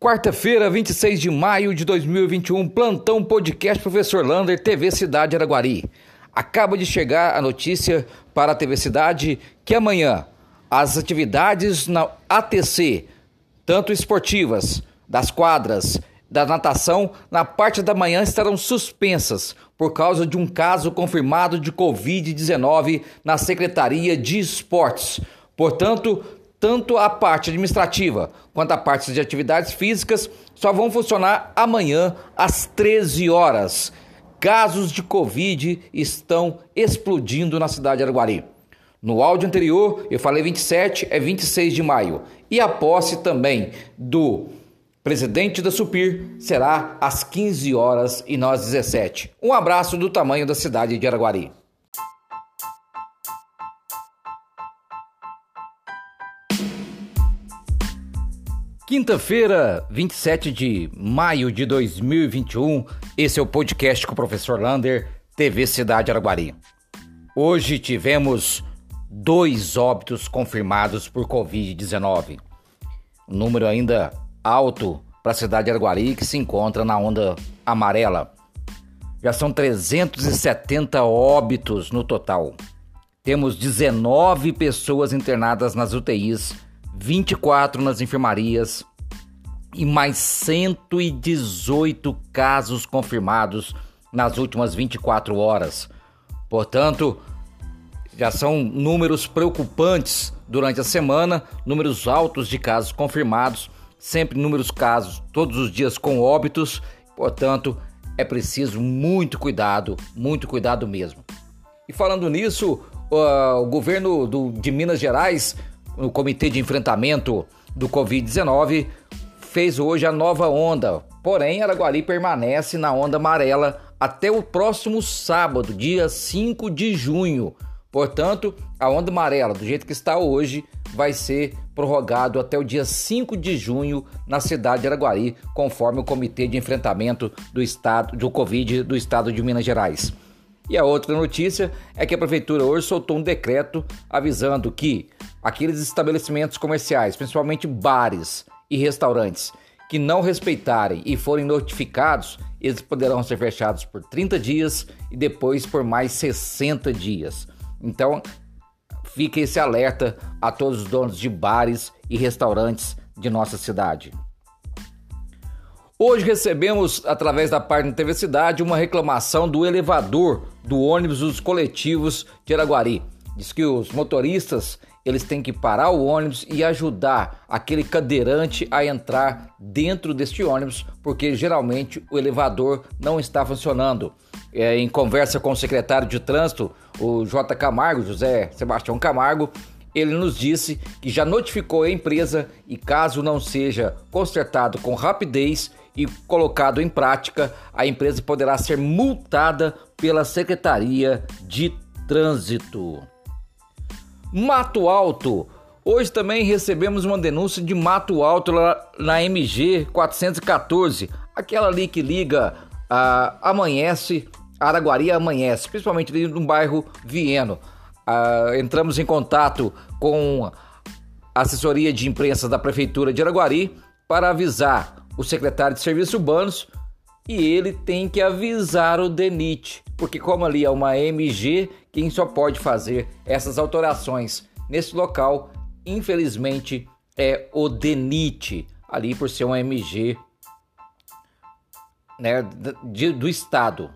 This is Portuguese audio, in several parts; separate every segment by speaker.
Speaker 1: Quarta-feira, 26 de maio de 2021, plantão podcast Professor Lander, TV Cidade Araguari. Acaba de chegar a notícia para a TV Cidade que amanhã as atividades na ATC, tanto esportivas, das quadras, da natação, na parte da manhã estarão suspensas por causa de um caso confirmado de Covid-19 na Secretaria de Esportes. Portanto, tanto a parte administrativa quanto a parte de atividades físicas só vão funcionar amanhã às 13 horas. Casos de Covid estão explodindo na cidade de Araguari. No áudio anterior, eu falei 27, é 26 de maio. E a posse também do presidente da Supir será às 15 horas e nós 17. Um abraço do tamanho da cidade de Araguari. Quinta-feira, 27 de maio de 2021, esse é o podcast com o professor Lander, TV Cidade Araguari. Hoje tivemos dois óbitos confirmados por Covid-19. Um número ainda alto para a cidade de Araguari, que se encontra na onda amarela. Já são 370 óbitos no total. Temos 19 pessoas internadas nas UTIs 24 nas enfermarias e mais 118 casos confirmados nas últimas 24 horas. Portanto, já são números preocupantes durante a semana, números altos de casos confirmados, sempre números casos todos os dias com óbitos. Portanto, é preciso muito cuidado, muito cuidado mesmo. E falando nisso, uh, o governo do, de Minas Gerais o Comitê de Enfrentamento do Covid-19 fez hoje a nova onda, porém Araguari permanece na onda amarela até o próximo sábado, dia 5 de junho. Portanto, a onda amarela, do jeito que está hoje, vai ser prorrogado até o dia 5 de junho na cidade de Araguari, conforme o Comitê de Enfrentamento do Estado do Covid do Estado de Minas Gerais. E a outra notícia é que a prefeitura hoje soltou um decreto avisando que aqueles estabelecimentos comerciais, principalmente bares e restaurantes, que não respeitarem e forem notificados, eles poderão ser fechados por 30 dias e depois por mais 60 dias. Então, fique esse alerta a todos os donos de bares e restaurantes de nossa cidade. Hoje recebemos, através da página TV Cidade, uma reclamação do elevador do ônibus dos coletivos de Araguari. Diz que os motoristas eles têm que parar o ônibus e ajudar aquele cadeirante a entrar dentro deste ônibus, porque geralmente o elevador não está funcionando. É, em conversa com o secretário de trânsito, o J. Camargo, José Sebastião Camargo, ele nos disse que já notificou a empresa e caso não seja consertado com rapidez e colocado em prática, a empresa poderá ser multada pela Secretaria de Trânsito. Mato Alto. Hoje também recebemos uma denúncia de Mato Alto lá na MG 414, aquela ali que liga a Amanhece, Araguari Amanhece, principalmente ali no bairro Vieno. Uh, entramos em contato com a assessoria de imprensa da Prefeitura de Araguari para avisar o secretário de Serviços Urbanos e ele tem que avisar o DENIT, porque como ali é uma MG, quem só pode fazer essas alterações nesse local, infelizmente, é o DENIT, ali por ser uma MG né, de, do estado.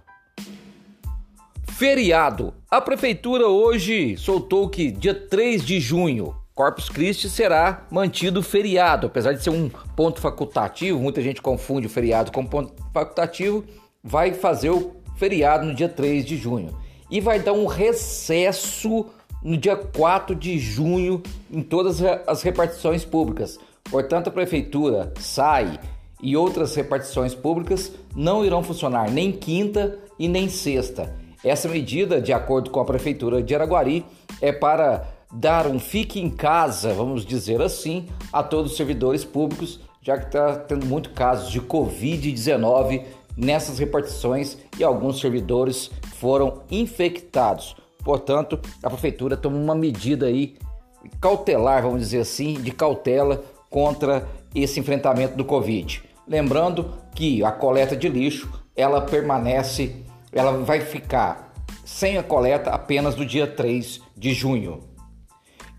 Speaker 1: Feriado. A prefeitura hoje soltou que dia 3 de junho Corpus Christi será mantido feriado, apesar de ser um ponto facultativo, muita gente confunde o feriado com ponto facultativo, vai fazer o feriado no dia 3 de junho. E vai dar um recesso no dia 4 de junho em todas as repartições públicas. Portanto, a prefeitura sai e outras repartições públicas não irão funcionar nem quinta e nem sexta. Essa medida, de acordo com a prefeitura de Araguari, é para dar um fique em casa, vamos dizer assim, a todos os servidores públicos, já que está tendo muito casos de Covid-19 nessas repartições e alguns servidores foram infectados. Portanto, a prefeitura toma uma medida aí cautelar, vamos dizer assim, de cautela contra esse enfrentamento do Covid. Lembrando que a coleta de lixo, ela permanece, ela vai ficar sem a coleta apenas no dia 3 de junho.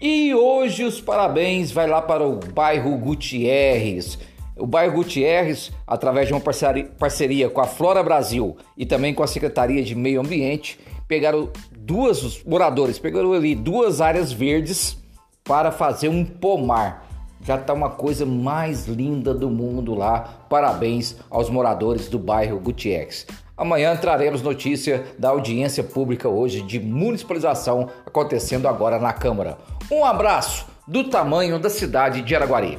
Speaker 1: E hoje os parabéns vai lá para o bairro Gutierrez. O bairro Gutierrez, através de uma parceria com a Flora Brasil e também com a Secretaria de Meio Ambiente, pegaram duas moradores, pegaram ali duas áreas verdes para fazer um pomar. Já está uma coisa mais linda do mundo lá. Parabéns aos moradores do bairro Gutierrez. Amanhã traremos notícia da audiência pública hoje de municipalização acontecendo agora na Câmara. Um abraço do tamanho da cidade de Araguari.